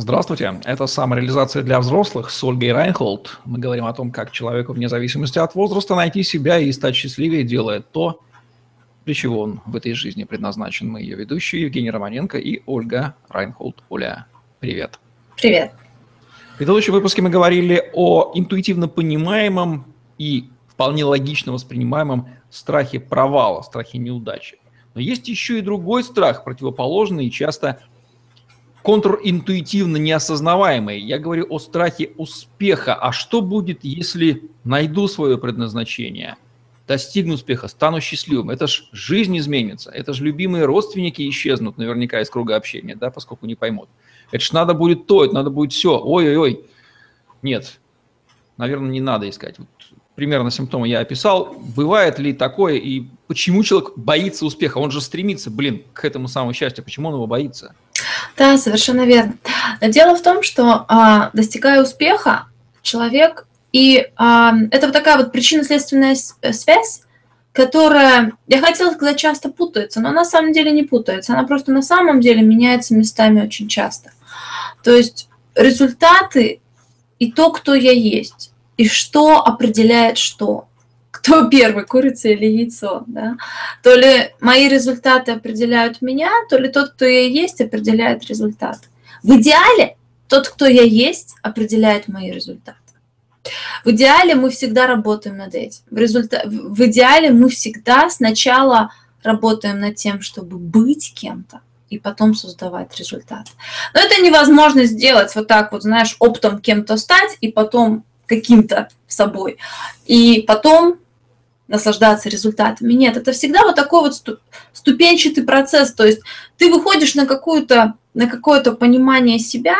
Здравствуйте, это самореализация для взрослых с Ольгой Райнхолд. Мы говорим о том, как человеку вне зависимости от возраста найти себя и стать счастливее, делая то, для чего он в этой жизни предназначен. Мы ее ведущие Евгений Романенко и Ольга Райнхолд. Оля, привет. Привет. В предыдущем выпуске мы говорили о интуитивно понимаемом и вполне логично воспринимаемом страхе провала, страхе неудачи. Но есть еще и другой страх, противоположный и часто контринтуитивно неосознаваемые. Я говорю о страхе успеха. А что будет, если найду свое предназначение, достигну успеха, стану счастливым? Это ж жизнь изменится. Это же любимые родственники исчезнут наверняка из круга общения, да, поскольку не поймут. Это ж надо будет то, это надо будет все. Ой-ой-ой. Нет, наверное, не надо искать. Вот примерно симптомы я описал. Бывает ли такое и почему человек боится успеха? Он же стремится, блин, к этому самому счастью. Почему он его боится? Да, совершенно верно. Дело в том, что а, достигая успеха, человек и а, это вот такая вот причинно-следственная э, связь, которая, я хотела сказать, часто путается, но на самом деле не путается. Она просто на самом деле меняется местами очень часто. То есть результаты и то, кто я есть, и что определяет что. Кто первый, курица или яйцо, да? То ли мои результаты определяют меня, то ли тот, кто я есть, определяет результат. В идеале тот, кто я есть, определяет мои результаты. В идеале мы всегда работаем над этим. В, результа... в идеале мы всегда сначала работаем над тем, чтобы быть кем-то, и потом создавать результат. Но это невозможно сделать вот так вот, знаешь, оптом кем-то стать и потом каким-то собой. И потом наслаждаться результатами. Нет, это всегда вот такой вот ступенчатый процесс. То есть ты выходишь на, какую-то, на какое-то понимание себя,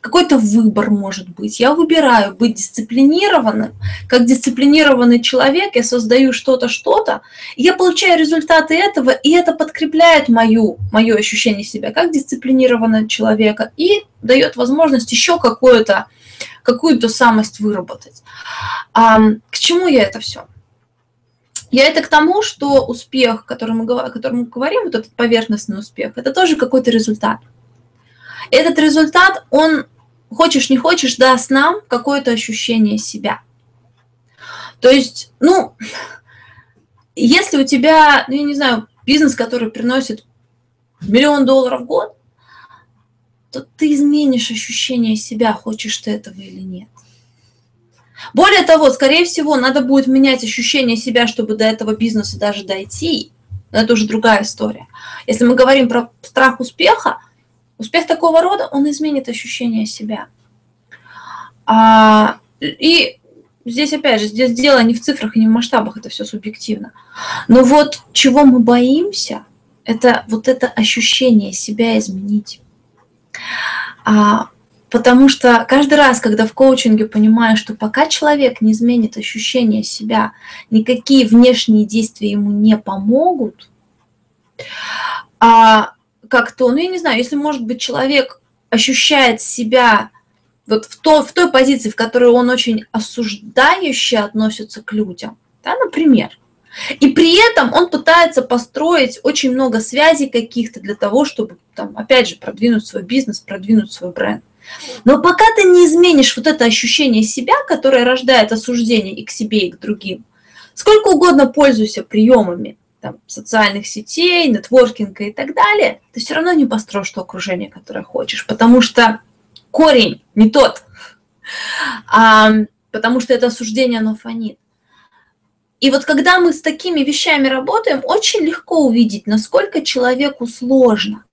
какой-то выбор может быть. Я выбираю быть дисциплинированным. Как дисциплинированный человек я создаю что-то, что-то, я получаю результаты этого, и это подкрепляет мою, мое ощущение себя как дисциплинированного человека и дает возможность еще какое-то какую-то самость выработать. А, к чему я это все? Я это к тому, что успех, который мы, о котором мы говорим, вот этот поверхностный успех, это тоже какой-то результат. Этот результат, он, хочешь не хочешь, даст нам какое-то ощущение себя. То есть, ну, если у тебя, ну, я не знаю, бизнес, который приносит миллион долларов в год, то ты изменишь ощущение себя, хочешь ты этого или нет. Более того, скорее всего, надо будет менять ощущение себя, чтобы до этого бизнеса даже дойти. Но это уже другая история. Если мы говорим про страх успеха, успех такого рода, он изменит ощущение себя. А, и здесь, опять же, здесь дело не в цифрах и не в масштабах, это все субъективно. Но вот чего мы боимся, это вот это ощущение себя изменить. А, потому что каждый раз, когда в коучинге понимаешь, что пока человек не изменит ощущение себя, никакие внешние действия ему не помогут, а как-то, ну я не знаю, если, может быть, человек ощущает себя вот в, то, в той позиции, в которой он очень осуждающе относится к людям, да, например, и при этом он пытается построить очень много связей каких-то для того, чтобы, там, опять же, продвинуть свой бизнес, продвинуть свой бренд. Но пока ты не изменишь вот это ощущение себя, которое рождает осуждение и к себе, и к другим, сколько угодно пользуйся приемами там, социальных сетей, нетворкинга и так далее, ты все равно не построишь то окружение, которое хочешь, потому что корень не тот, а, потому что это осуждение, оно фонит. И вот когда мы с такими вещами работаем, очень легко увидеть, насколько человеку сложно,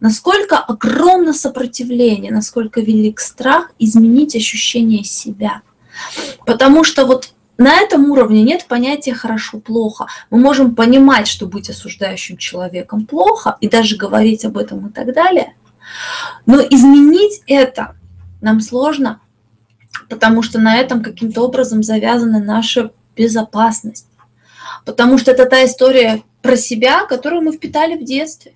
насколько огромно сопротивление, насколько велик страх изменить ощущение себя. Потому что вот на этом уровне нет понятия хорошо-плохо. Мы можем понимать, что быть осуждающим человеком плохо, и даже говорить об этом и так далее. Но изменить это нам сложно, потому что на этом каким-то образом завязаны наши безопасность. Потому что это та история про себя, которую мы впитали в детстве.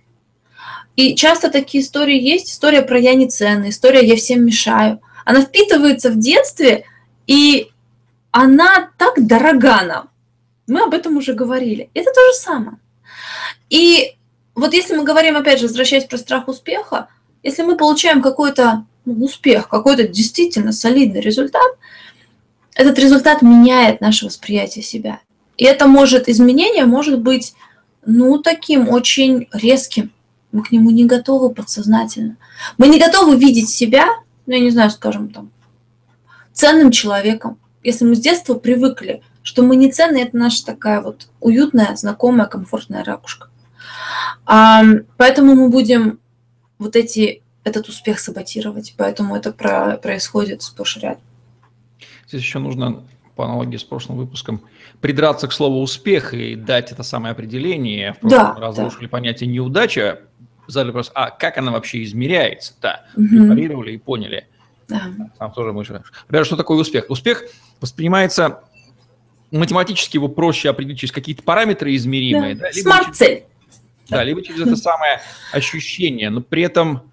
И часто такие истории есть. История про «я не ценный», история «я всем мешаю». Она впитывается в детстве, и она так дорога нам. Мы об этом уже говорили. Это то же самое. И вот если мы говорим, опять же, возвращаясь про страх успеха, если мы получаем какое-то ну, успех, какой-то действительно солидный результат, этот результат меняет наше восприятие себя. И это может, изменение может быть, ну, таким очень резким. Мы к нему не готовы подсознательно. Мы не готовы видеть себя, ну, я не знаю, скажем там, ценным человеком. Если мы с детства привыкли, что мы не ценны, это наша такая вот уютная, знакомая, комфортная ракушка. А, поэтому мы будем вот эти, этот успех саботировать. Поэтому это про, происходит сплошь рядом. Здесь еще нужно, по аналогии с прошлым выпуском, придраться к слову «успех» и дать это самое определение. В прошлом да, разрушили да. понятие «неудача», задали вопрос, а как она вообще измеряется? Да, угу. препарировали и поняли. Да. Там тоже мы Ребята, что такое успех? Успех воспринимается математически его проще определить через какие-то параметры измеримые. Да. Да, Смарт-цель. Да, либо через это самое ощущение, но при этом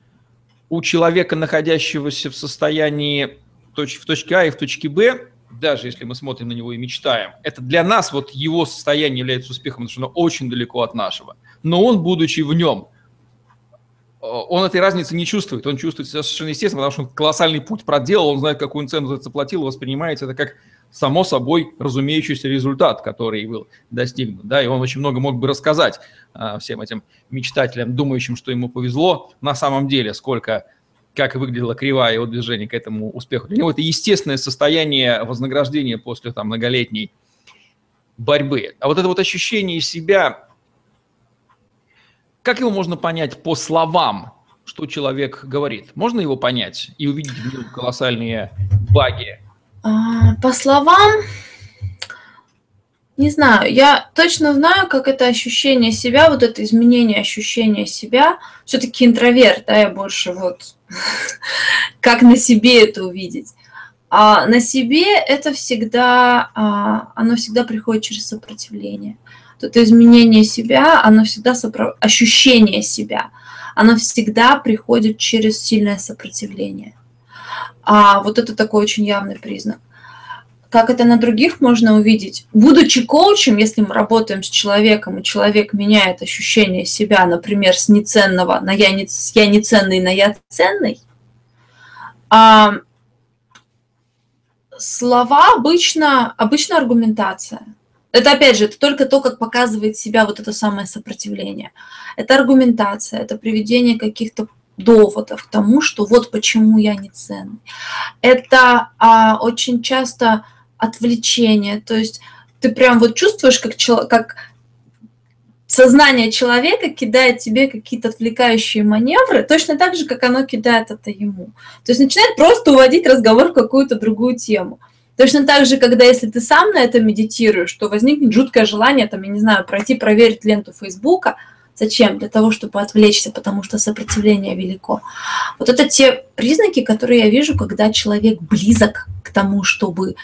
у человека, находящегося в состоянии в точке А и в точке Б, даже если мы смотрим на него и мечтаем, это для нас вот его состояние является успехом, потому что оно очень далеко от нашего. Но он, будучи в нем, он этой разницы не чувствует. Он чувствует себя совершенно естественно, потому что он колоссальный путь проделал, он знает, какую цену это заплатил, воспринимается это как само собой разумеющийся результат, который был достигнут. Да, и он очень много мог бы рассказать а, всем этим мечтателям, думающим, что ему повезло, на самом деле, сколько, как выглядела кривая его движения к этому успеху. Для него это естественное состояние вознаграждения после там, многолетней борьбы. А вот это вот ощущение себя, как его можно понять по словам, что человек говорит? Можно его понять и увидеть в нем колоссальные баги, а, по словам, не знаю, я точно знаю, как это ощущение себя, вот это изменение ощущения себя, все-таки интроверт, да, я больше вот, как на себе это увидеть. А на себе это всегда, а, оно всегда приходит через сопротивление. Вот это изменение себя, оно всегда, сопро... ощущение себя, оно всегда приходит через сильное сопротивление. А вот это такой очень явный признак. Как это на других можно увидеть? Будучи коучем, если мы работаем с человеком, и человек меняет ощущение себя, например, с неценного на я, не, я неценный на я ценный, а, слова обычно, обычно аргументация. Это, опять же, это только то, как показывает себя вот это самое сопротивление. Это аргументация, это приведение каких-то доводов к тому, что вот почему я не ценный. Это а, очень часто отвлечение, то есть ты прям вот чувствуешь, как, как сознание человека кидает тебе какие-то отвлекающие маневры, точно так же, как оно кидает это ему. То есть начинает просто уводить разговор в какую-то другую тему. Точно так же, когда если ты сам на это медитируешь, то возникнет жуткое желание, там, я не знаю, пройти проверить ленту Фейсбука, Зачем? Для того, чтобы отвлечься, потому что сопротивление велико. Вот это те признаки, которые я вижу, когда человек близок к тому, чтобы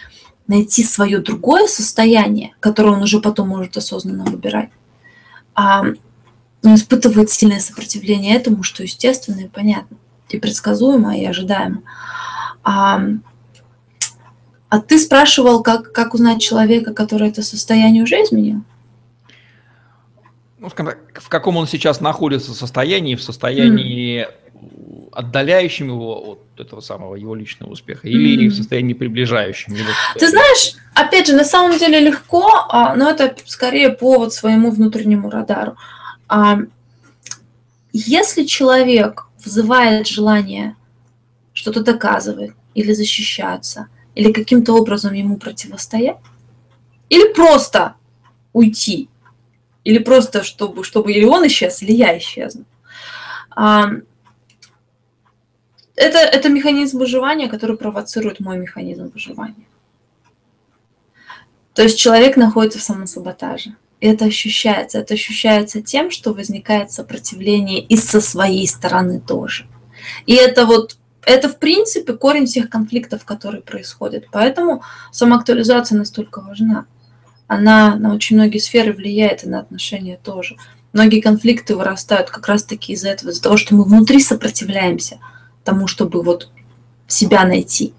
найти свое другое состояние, которое он уже потом может осознанно выбирать. А он испытывает сильное сопротивление этому, что естественно и понятно, и предсказуемо, и ожидаемо. А, а ты спрашивал, как, как узнать человека, который это состояние уже изменил? ну, в каком он сейчас находится состоянии, в состоянии mm. Отдаляющем его от этого самого его личного успеха, или mm. в состоянии приближающем его. Ты знаешь, опять же, на самом деле легко, а, но это скорее повод своему внутреннему радару. А, если человек вызывает желание что-то доказывать или защищаться, или каким-то образом ему противостоять, или просто уйти, или просто, чтобы, чтобы или он исчез, или я исчезну. Это, это механизм выживания, который провоцирует мой механизм выживания. То есть человек находится в самосаботаже. И это ощущается. Это ощущается тем, что возникает сопротивление и со своей стороны тоже. И это вот это, в принципе, корень всех конфликтов, которые происходят. Поэтому самоактуализация настолько важна она на очень многие сферы влияет и на отношения тоже. Многие конфликты вырастают как раз-таки из-за этого, из-за того, что мы внутри сопротивляемся тому, чтобы вот себя найти.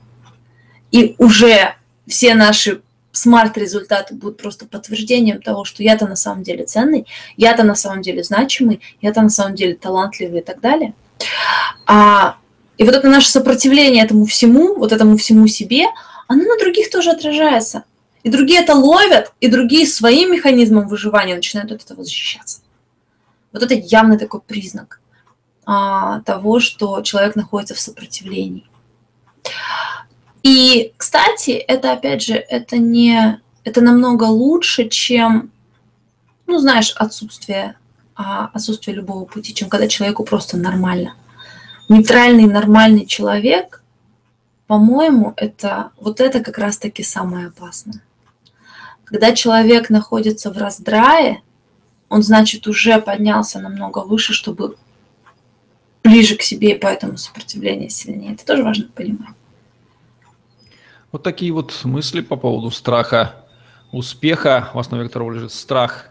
И уже все наши смарт-результаты будут просто подтверждением того, что я-то на самом деле ценный, я-то на самом деле значимый, я-то на самом деле талантливый и так далее. А И вот это наше сопротивление этому всему, вот этому всему себе, оно на других тоже отражается. И другие это ловят, и другие своим механизмом выживания начинают от этого защищаться. Вот это явный такой признак а, того, что человек находится в сопротивлении. И, кстати, это опять же, это не, это намного лучше, чем, ну, знаешь, отсутствие, а, отсутствие любого пути, чем когда человеку просто нормально. Нейтральный, нормальный человек, по-моему, это вот это как раз-таки самое опасное. Когда человек находится в раздрае, он, значит, уже поднялся намного выше, чтобы ближе к себе, и поэтому сопротивление сильнее. Это тоже важно понимать. Вот такие вот мысли по поводу страха успеха, в основе которого лежит страх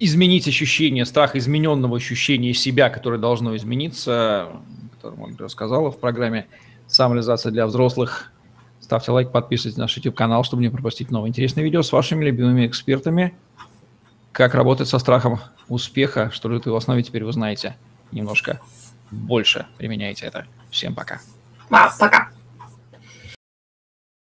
изменить ощущение, страх измененного ощущения себя, которое должно измениться, которое Ольга рассказала в программе «Самореализация для взрослых». Ставьте лайк, подписывайтесь на наш YouTube-канал, чтобы не пропустить новые интересные видео с вашими любимыми экспертами. Как работать со страхом успеха, что лежит в основе, теперь вы знаете немножко больше. Применяйте это. Всем пока. Пока.